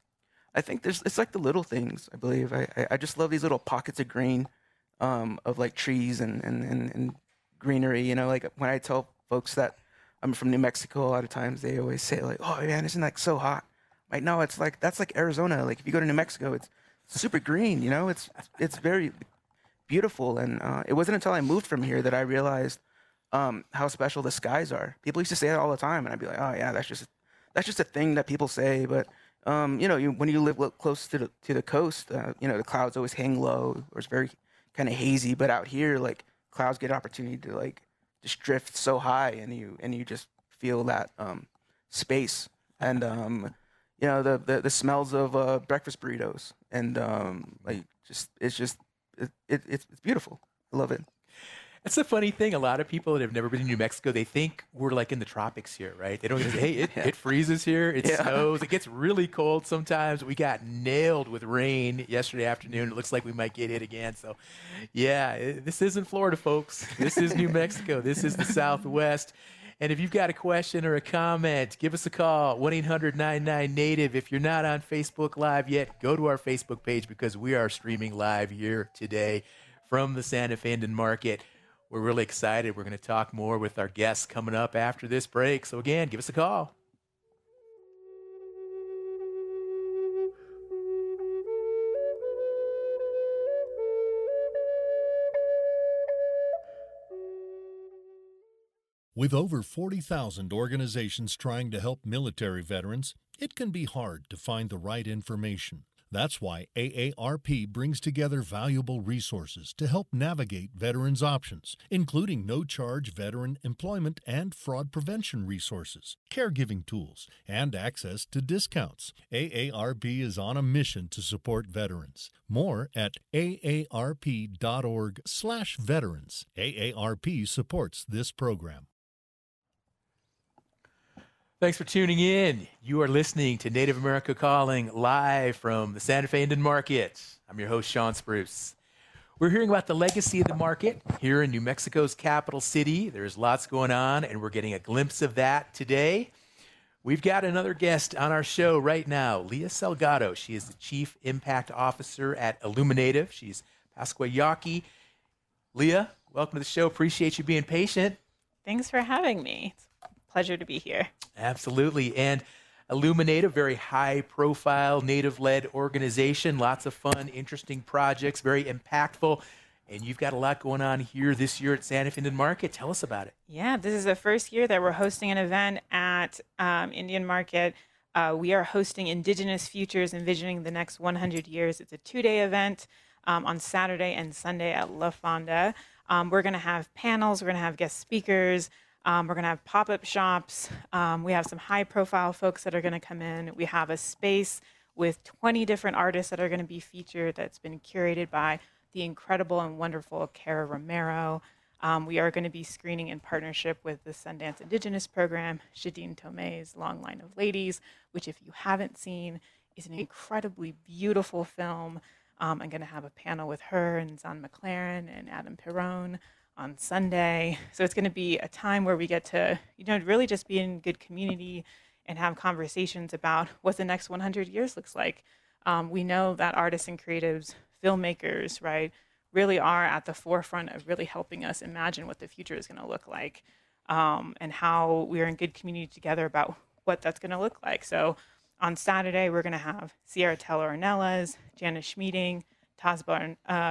I think there's it's like the little things. I believe I I, I just love these little pockets of green, um, of like trees and, and and and greenery. You know, like when I tell folks that I'm from New Mexico, a lot of times they always say like, "Oh man, isn't that so hot?" Like, no, it's like that's like Arizona. Like if you go to New Mexico, it's super green. You know, it's it's very beautiful. And uh, it wasn't until I moved from here that I realized um, how special the skies are. People used to say it all the time, and I'd be like, "Oh yeah, that's just that's just a thing that people say." But um, you know, you, when you live close to the to the coast, uh, you know, the clouds always hang low, or it's very kind of hazy. But out here, like clouds get an opportunity to like just drift so high, and you and you just feel that um, space. And um, you know, the, the the smells of uh, breakfast burritos, and um, like just it's just it, it, it's it's beautiful. I love it. That's the funny thing. A lot of people that have never been to New Mexico, they think we're like in the tropics here, right? They don't say, hey, it, [laughs] yeah. it freezes here, it yeah. snows, it gets really cold sometimes. We got nailed with rain yesterday afternoon. It looks like we might get hit again. So, yeah, this isn't Florida, folks. This is New [laughs] Mexico. This is the Southwest. And if you've got a question or a comment, give us a call 1 800 99 Native. If you're not on Facebook Live yet, go to our Facebook page because we are streaming live here today from the Santa Fe Indian Market. We're really excited. We're going to talk more with our guests coming up after this break. So, again, give us a call. With over 40,000 organizations trying to help military veterans, it can be hard to find the right information. That's why AARP brings together valuable resources to help navigate veterans' options, including no charge veteran employment and fraud prevention resources, caregiving tools, and access to discounts. AARP is on a mission to support veterans. More at aarp.org/veterans. AARP supports this program. Thanks for tuning in. You are listening to Native America Calling live from the Santa Fe Indian Market. I'm your host, Shawn Spruce. We're hearing about the legacy of the market here in New Mexico's capital city. There's lots going on, and we're getting a glimpse of that today. We've got another guest on our show right now, Leah Salgado. She is the Chief Impact Officer at IllumiNative. She's Pascua Yaqui. Leah, welcome to the show. Appreciate you being patient. Thanks for having me. It's pleasure to be here. Absolutely. And IllumiNative, a very high profile native led organization, lots of fun, interesting projects, very impactful. And you've got a lot going on here this year at Santa Fe Indian Market. Tell us about it. Yeah, this is the first year that we're hosting an event at um, Indian Market. Uh, we are hosting Indigenous Futures Envisioning the Next 100 Years. It's a two day event um, on Saturday and Sunday at La Fonda. Um, we're going to have panels, we're going to have guest speakers. Um, we're going to have pop up shops. Um, we have some high profile folks that are going to come in. We have a space with 20 different artists that are going to be featured that's been curated by the incredible and wonderful Cara Romero. Um, we are going to be screening in partnership with the Sundance Indigenous Program, Shaandiin Tome's Long Line of Ladies, which, if you haven't seen, is an incredibly beautiful film. Um, I'm going to have a panel with her and Zahn McClarnon and Adam Piron on Sunday. So it's going to be a time where we get to, you know, really just be in good community and have conversations about what the next 100 years looks like. Um, we know that artists and creatives, filmmakers, right, really are at the forefront of really helping us imagine what the future is going to look like um, and how we're in good community together about what that's going to look like. So on Saturday, we're going to have Sierra Teller Ornelas, Janice Schmieding, uh,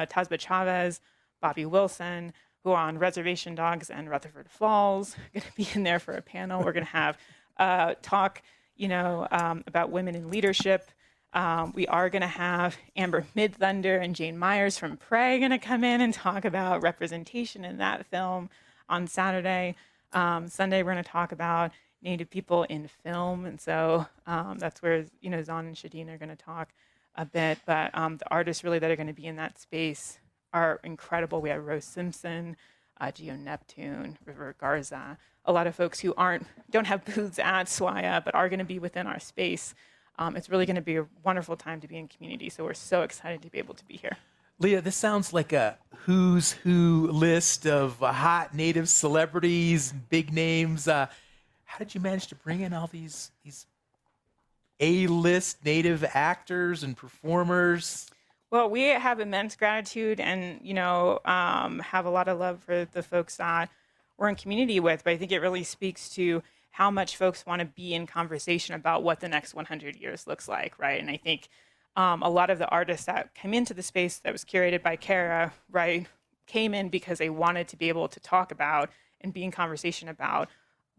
Tazbah Chavez, Bobby Wilson, who are on Reservation Dogs and Rutherford Falls, [laughs] going to be in there for a panel. We're going to have uh, talk, you know, um, about women in leadership. Um, we are going to have Amber Midthunder and Jhane Myers from Prey going to come in and talk about representation in that film on Saturday. Um, Sunday, we're going to talk about Native people in film, and so um, that's where you know Zahn and Shaandiin are going to talk a bit. But um, the artists really that are going to be in that space are incredible. We have Rose Simpson, uh, Geo Neptune, River Garza, a lot of folks who aren't don't have booths at SWAIA but are going to be within our space. Um, it's really going to be a wonderful time to be in community. So we're so excited to be able to be here. Leah, this sounds like a who's who list of uh, hot native celebrities, big names. Uh, how did you manage to bring in all these these A-list native actors and performers? Well, we have immense gratitude, and you know, um, have a lot of love for the folks that we're in community with. But I think it really speaks to how much folks want to be in conversation about what the next 100 years looks like, right? And I think um, a lot of the artists that came into the space that was curated by Cara, right, came in because they wanted to be able to talk about and be in conversation about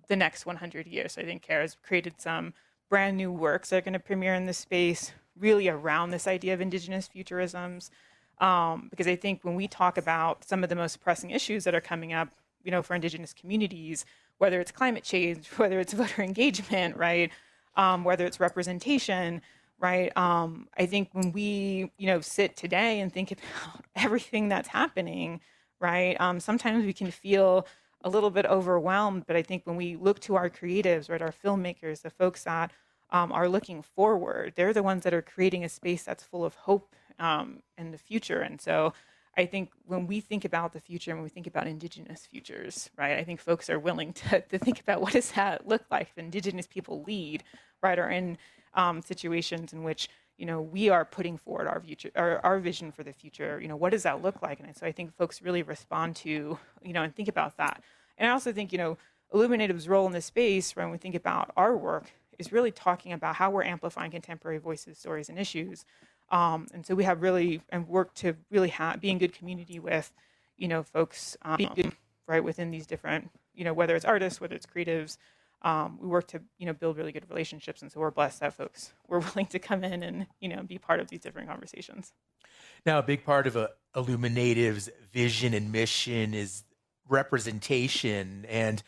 the next 100 years. So I think Cara's created some brand new works that are going to premiere in this space, really around this idea of indigenous futurisms. Um, because I think when we talk about some of the most pressing issues that are coming up, you know, for indigenous communities, whether it's climate change, [laughs] whether it's voter engagement, right, um, whether it's representation, right? Um, I think when we, you know, sit today and think [laughs] about everything that's happening, right? Um, sometimes we can feel a little bit overwhelmed, but I think when we look to our creatives, right, our filmmakers, the folks that um, are looking forward, they're the ones that are creating a space that's full of hope um, in the future. And so I think when we think about the future and when we think about Indigenous futures, right, I think folks are willing [laughs] to, to think about what does that look like if Indigenous people lead, right, or in um, situations in which you know we are putting forward our future our, our vision for the future. You know what does that look like? And so i think folks really respond to you know and think about that. And i also think you know IllumiNative's role in this space when we think about our work is really talking about how we're amplifying contemporary voices stories and issues um, and so we have really and work to really have be in good community with you know folks um, right within these different you know whether it's artists whether it's creatives um, we work to you know build really good relationships, and so we're blessed that folks [laughs] were willing to come in and you know be part of these different conversations. Now, a big part of a IllumiNative's vision and mission is representation, and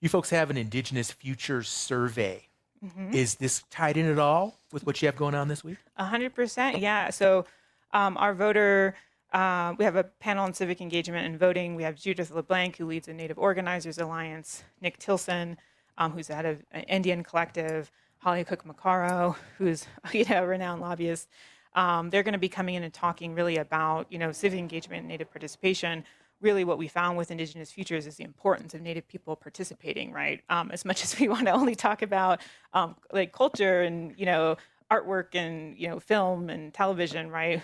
you folks have an Indigenous Futures Survey. Mm-hmm. Is this tied in at all with what you have going on this week? A hundred percent, yeah. So um, our voter. Uh, we have a panel on civic engagement and voting. We have Judith LeBlanc, who leads the Native Organizers Alliance, Nick Tilsen, um, who's the head of NDN Collective, Holly Cook Macarro, who's [laughs] you know a renowned lobbyist. Um, they're going to be coming in and talking really about you know civic engagement and Native participation. Really, what we found with Indigenous Futures is the importance of Native people participating. Right, um, as much [laughs] as we want to only talk about um, like culture and you know artwork and you know film and television. Right,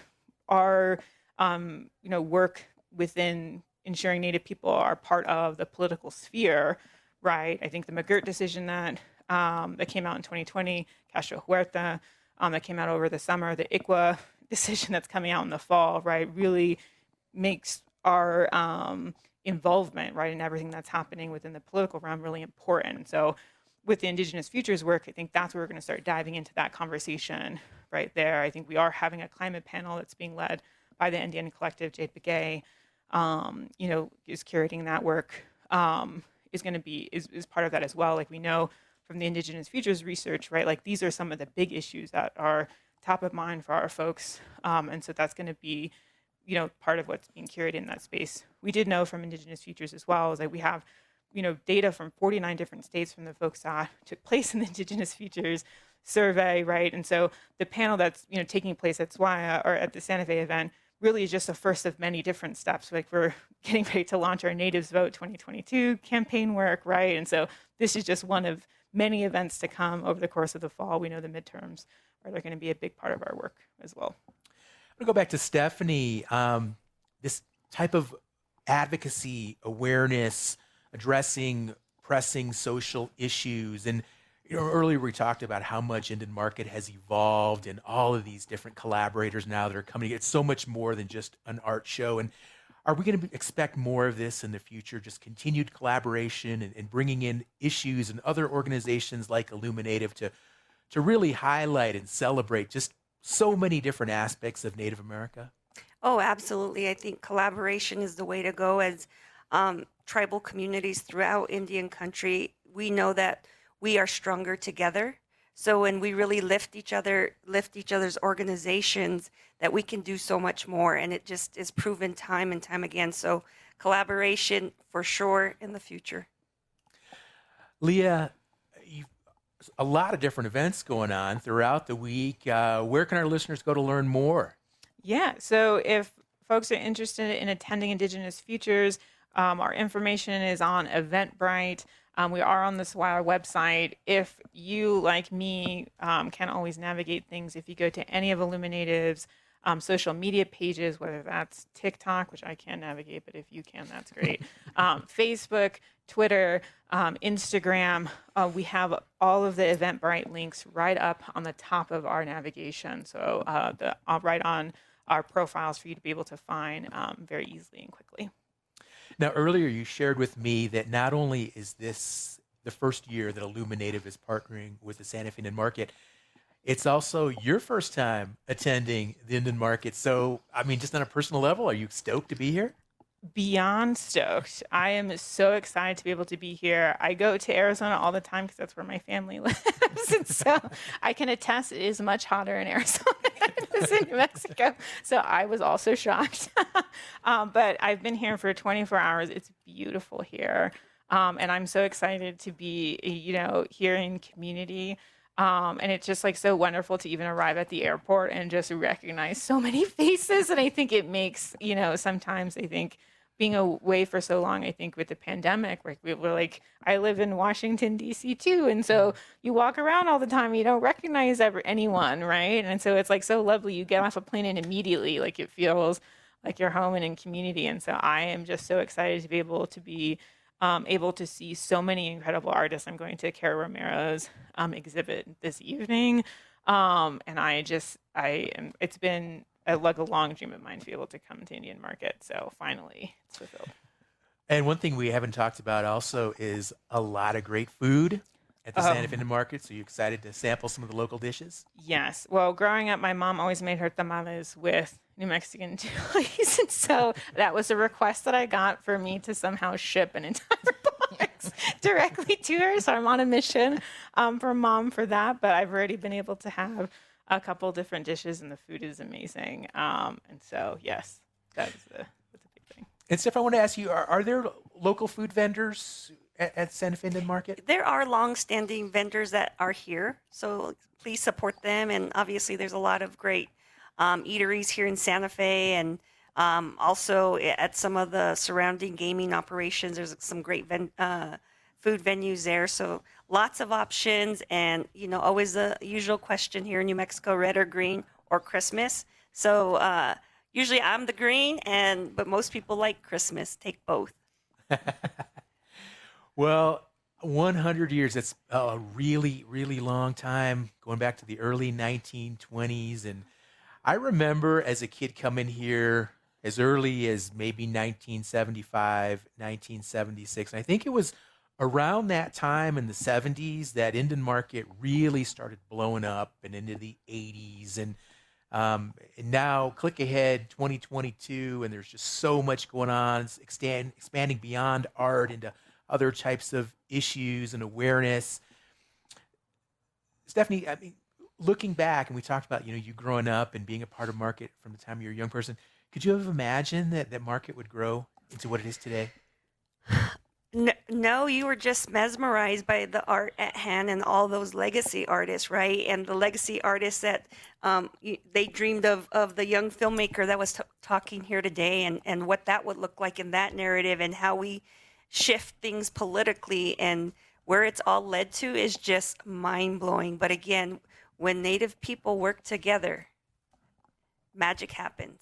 our um, you know work within ensuring Native people are part of the political sphere right? I think the McGirt decision that um, that came out in 2020, Castro Huerta, um, that came out over the summer, the ICWA [laughs] decision that's coming out in the fall, right, really makes our um, involvement, right, in everything that's happening within the political realm really important. So, with the Indigenous Futures work, I think that's where we're going to start diving into that conversation right there. I think we are having a climate panel that's being led by the NDN Collective. Jade Begay, um, you know, is curating that work. Um, is going to be is, is part of that as well. Like we know from the Indigenous Futures research, right? Like these are some of the big issues that are top of mind for our folks, um, and so that's going to be, you know, part of what's being curated in that space. We did know from Indigenous Futures as well is that we have, you know, data from 49 different states from the folks that [laughs] took place in the Indigenous Futures survey, right? And so the panel that's you know taking place at SWAIA or at the Santa Fe event really is just the first of many different steps. Like we're [laughs] getting ready to launch our Natives Vote 2022 campaign work, right? And so this is just one of many events to come over the course of the fall. We know the midterms are going to be a big part of our work as well. To go back to Stephanie. Um, this type of advocacy, awareness, addressing pressing social issues, and you know, earlier we talked about how much Indian Market has evolved and all of these different collaborators now that are coming. It's so much more than just an art show. And are we going to expect more of this in the future? Just continued collaboration and, and bringing in issues and other organizations like IllumiNative to to really highlight and celebrate just so many different aspects of Native America? Oh, absolutely. I think collaboration is the way to go as um, tribal communities throughout Indian country. We know that we are stronger together. So when we really lift each other, lift each other's organizations, that we can do so much more. And it just is proven time and time again. So collaboration for sure in the future. Leah, a lot of different events going on throughout the week. Uh, where can our listeners go to learn more? Yeah, so if folks are interested in attending Indigenous Futures, um, our information is on Eventbrite. Um, we are on the SWAIA website. If you, like me, um, can always navigate things, if you go to any of IllumiNative's um, social media pages, whether that's TikTok, which I can't navigate, but if you can, that's great. [laughs] Um, Facebook, Twitter, um, Instagram, uh, we have all of the Eventbrite links right up on the top of our navigation. So uh, the uh, right on our profiles for you to be able to find um, very easily and quickly. Now, earlier you shared with me that not only is this the first year that IllumiNative is partnering with the Santa Fe Market, it's also your first time attending the Indian Market. So, I mean, just on a personal level, are you stoked to be here? Beyond stoked. I am so excited to be able to be here. I go to Arizona all the time because that's where my family [laughs] lives. and so I can attest it is much hotter in Arizona [laughs] than it is in New Mexico. So I was also shocked. [laughs] um, but I've been here for 24 hours. It's beautiful here. Um, and I'm so excited to be, you know, here in community. Um, and it's just like so wonderful to even arrive at the airport and just recognize so many [laughs] faces. And I think it makes, you know, sometimes I think being away for so long, I think with the pandemic, like we were like, I live in Washington D.C. too, and so mm-hmm. you walk around all the time, you don't recognize ever anyone, right? And so it's like so lovely. You get off a plane and immediately, like it feels like you're home and in community. And so I am just so excited to be able to be um, able to see so many incredible artists. I'm going to Cara Romero's um, exhibit this evening. Um, and I just, I am, it's been a, like a long dream of mine to be able to come to Indian Market. So finally, it's fulfilled. And one thing we haven't talked about also is a lot of great food at the um, Santa Fe Market. So you excited to sample some of the local dishes? Yes. Well, growing up, my mom always made her tamales with New Mexican [laughs] chilies. and so that was a request that I got for me to somehow ship an entire [laughs] box [laughs] directly to her. So I'm on a mission um, for mom for that. But I've already been able to have a couple different dishes, and the food is amazing. Um, and so, yes, that is the, that's a big thing. And Steph, I want to ask you: Are, are there local food vendors at, at Santa Fe Market? There are long-standing vendors that are here, so please support them. And obviously, there's a lot of great um, eateries here in Santa Fe, and um, also at some of the surrounding gaming operations. There's some great ven- uh, food venues there, so lots of options. And you know, always the usual question here in New Mexico: red or green or Christmas. So uh, usually I'm the green, and but most people like Christmas. Take both. [laughs] well, 100 years, that's a really, really long time, going back to the early 1920s. And I remember as a kid coming here as early as maybe 1975, 1976. And I think it was around that time in the 70s that Indian market really started blowing up and into the 80s. And, um, now, click ahead 2022, and there's just so much going on, it's expand, expanding beyond art into other types of issues and awareness. Stephanie, I mean, looking back, and we talked about you know you growing up and being a part of market from the time you were a young person. Could you have imagined that that market would grow into what it is today? No, you were just mesmerized by the art at hand and all those legacy artists, right? And the legacy artists that um, they dreamed of of the young filmmaker that was t- talking here today, and and what that would look like in that narrative, and how we shift things politically, and where it's all led to is just mind blowing. But again, when Native people work together, magic happens.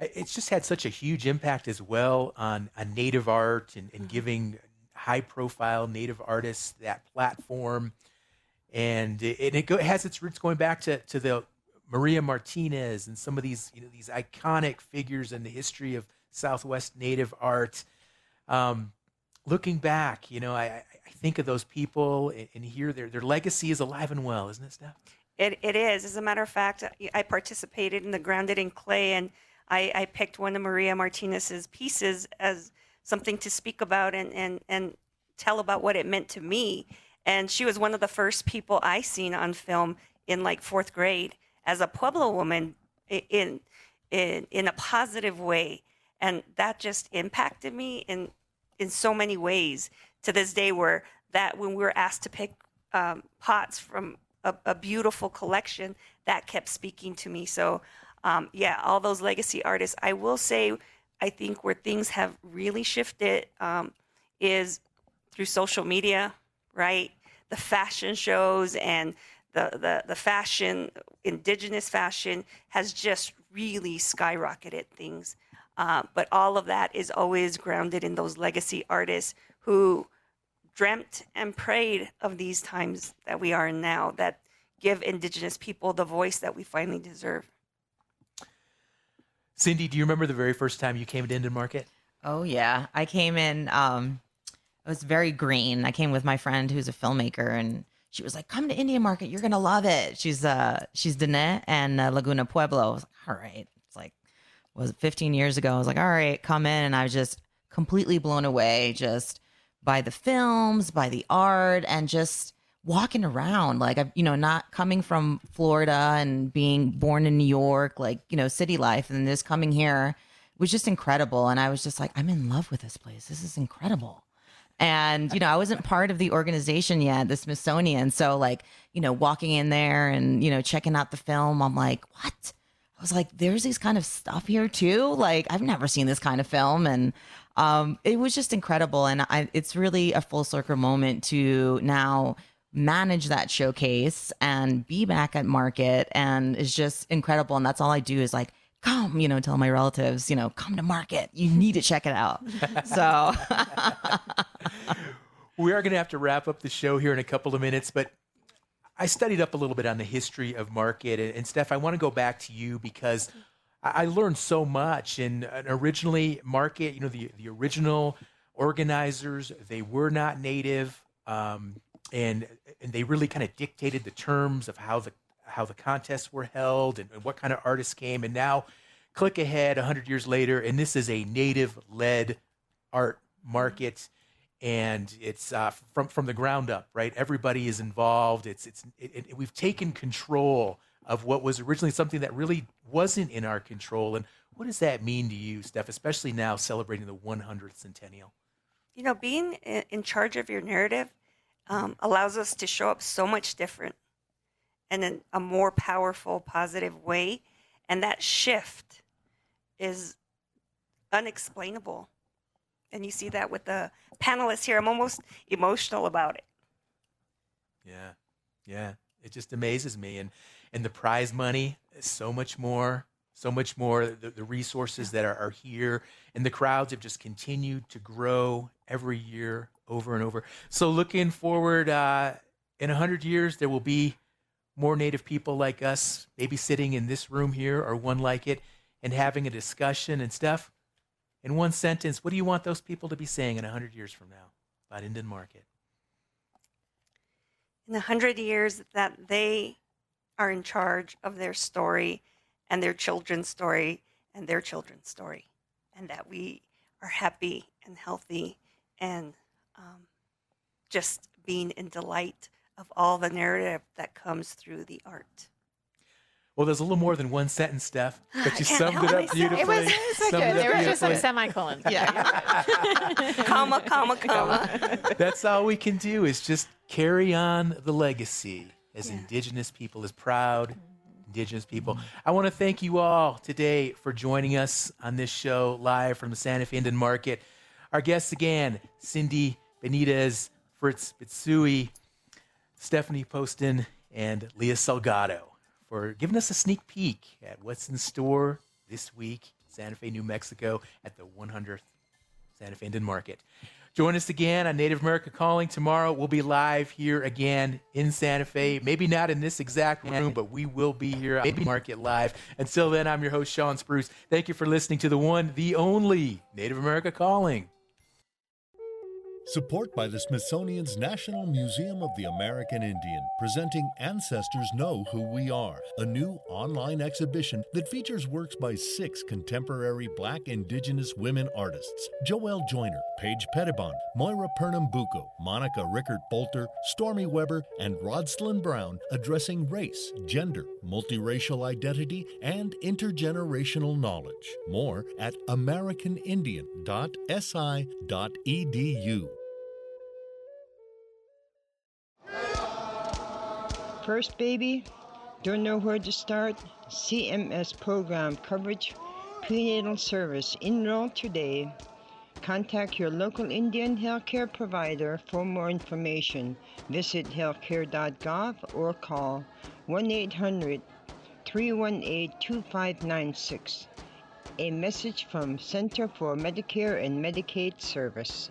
It's just had such a huge impact as well on, on Native art and, and mm-hmm. giving high profile Native artists that platform. And it, it, it has its roots going back to, to the Maria Martinez and some of these, you know, these iconic figures in the history of Southwest Native art. Um, looking back, you know, I, I think of those people and, hear their, their legacy is alive and well, isn't it, Steph? It, it is. As a matter of fact, I participated in the Grounded in Clay, and I, I picked one of Maria Martinez's pieces as something to speak about and, and, and tell about what it meant to me. And she was one of the first people I seen on film in like fourth grade as a Pueblo woman in, in, in a positive way and that just impacted me in in so many ways to this day. Where that when we were asked to pick um, pots from a, a, beautiful collection, that kept speaking to me. So um, yeah, all those legacy artists. I will say, I think where things have really shifted um, is through social media, right? The fashion shows and the, the, the fashion, indigenous fashion, has just really skyrocketed things. Uh, but all of that is always grounded in those legacy artists who dreamt and prayed of these times that we are in now that give indigenous people the voice that we finally deserve. Cindy, do you remember the very first time you came to Indian Market? Oh yeah, I came in. Um, it was very green. I came with my friend who's a filmmaker, and she was like, "Come to Indian Market, you're gonna love it." She's uh she's Dene and uh, Laguna Pueblo. I was like, "All right." Was 15 years ago. I was like, "All right, come in," and I was just completely blown away just by the films, by the art, and just walking around. Like I've you know not coming from Florida and being born in New York like you know city life and just coming here was just incredible. And I was just like I'm in love with this place. This is incredible. And you know I wasn't part of the organization yet the Smithsonian. So like you know walking in there and you know checking out the film I'm like what I was like there's these kind of stuff here too. Like I've never seen this kind of film. And um, it was just incredible. And I, it's really a full circle moment to now manage that showcase and be back at market. And it's just incredible. And that's all i do is like come you know tell my relatives you know come to market. You need to check it out. [laughs] So [laughs] we are going to have to wrap up the show here in a couple of minutes but i studied up a little bit on the history of market and, steph i want to go back to you because I, learned so much and, originally market you know the, the original organizers they were not native um, and and they really kind of dictated the terms of how the how the contests were held and, and what kind of artists came. And now, click ahead 100 years later, and this is a native led art market and it's uh, from from the ground up, right? Everybody is involved. It's it's it, it, we've taken control of what was originally something that really wasn't in our control. And what does that mean to you, Steph? Especially now celebrating the 100th centennial. You know, being in charge of your narrative um, allows us to show up so much different and in a more powerful, positive way. And that shift is unexplainable. And you see that with the panelists here. I'm almost emotional about it. Yeah, yeah. It just amazes me. And and the prize money is so much more, so much more. The, the resources that are, are here, and the crowds have just continued to grow every year over and over. So looking forward, uh, in a hundred years, there will be more Native people like us, maybe sitting in this room here or one like it, and having a discussion and stuff. In one sentence, what do you want those people to be saying in a hundred years from now about Indian Market? In a hundred years, that they are in charge of their story and their children's story and their children's story, and that we are happy and healthy and um, just being in delight of all the narrative that comes through the art. Well, there's a little more than one sentence, Steph, [sighs] but you summed it up beautifully. It was, [laughs] it was good. There was just some semicolons. Yeah. [laughs] comma, comma, comma. That's all we can do is just carry on the legacy as yeah. Indigenous people, as proud Indigenous people. I want to thank you all today for joining us on this show live from the Santa Fe Indian Market. Our guests again, Cindy Benitez, Fritz Bitsui, Stephanie Poston, and Leah Salgado for giving us a sneak peek at what's in store this week Santa Fe, New Mexico at the 100th Santa Fe Indian Market. Join us again on Native America Calling tomorrow. We'll be live here again in Santa Fe. Maybe not in this exact room, but we will be here at the Market Live. Until then, I'm your host, Shawn Spruce. Thank you for listening to the one, the only Native America Calling. Support by the Smithsonian's National Museum of the American Indian, presenting Ancestors Know Who We Are, a new online exhibition that features works by six contemporary black indigenous women artists Joelle Joyner, Paige Pettibon, Moira Pernambuco, Monica Rickert Bolter, Storme Webber, and Rodslen Brown, addressing race, gender, multiracial identity, and intergenerational knowledge. More at AmericanIndian.si.edu. First baby, don't know where to start? CMS program coverage, prenatal service. Enroll today. Contact your local Indian healthcare provider for more information. Visit healthcare.gov or call 1 800 318 2596. A message from Center for Medicare and Medicaid Service.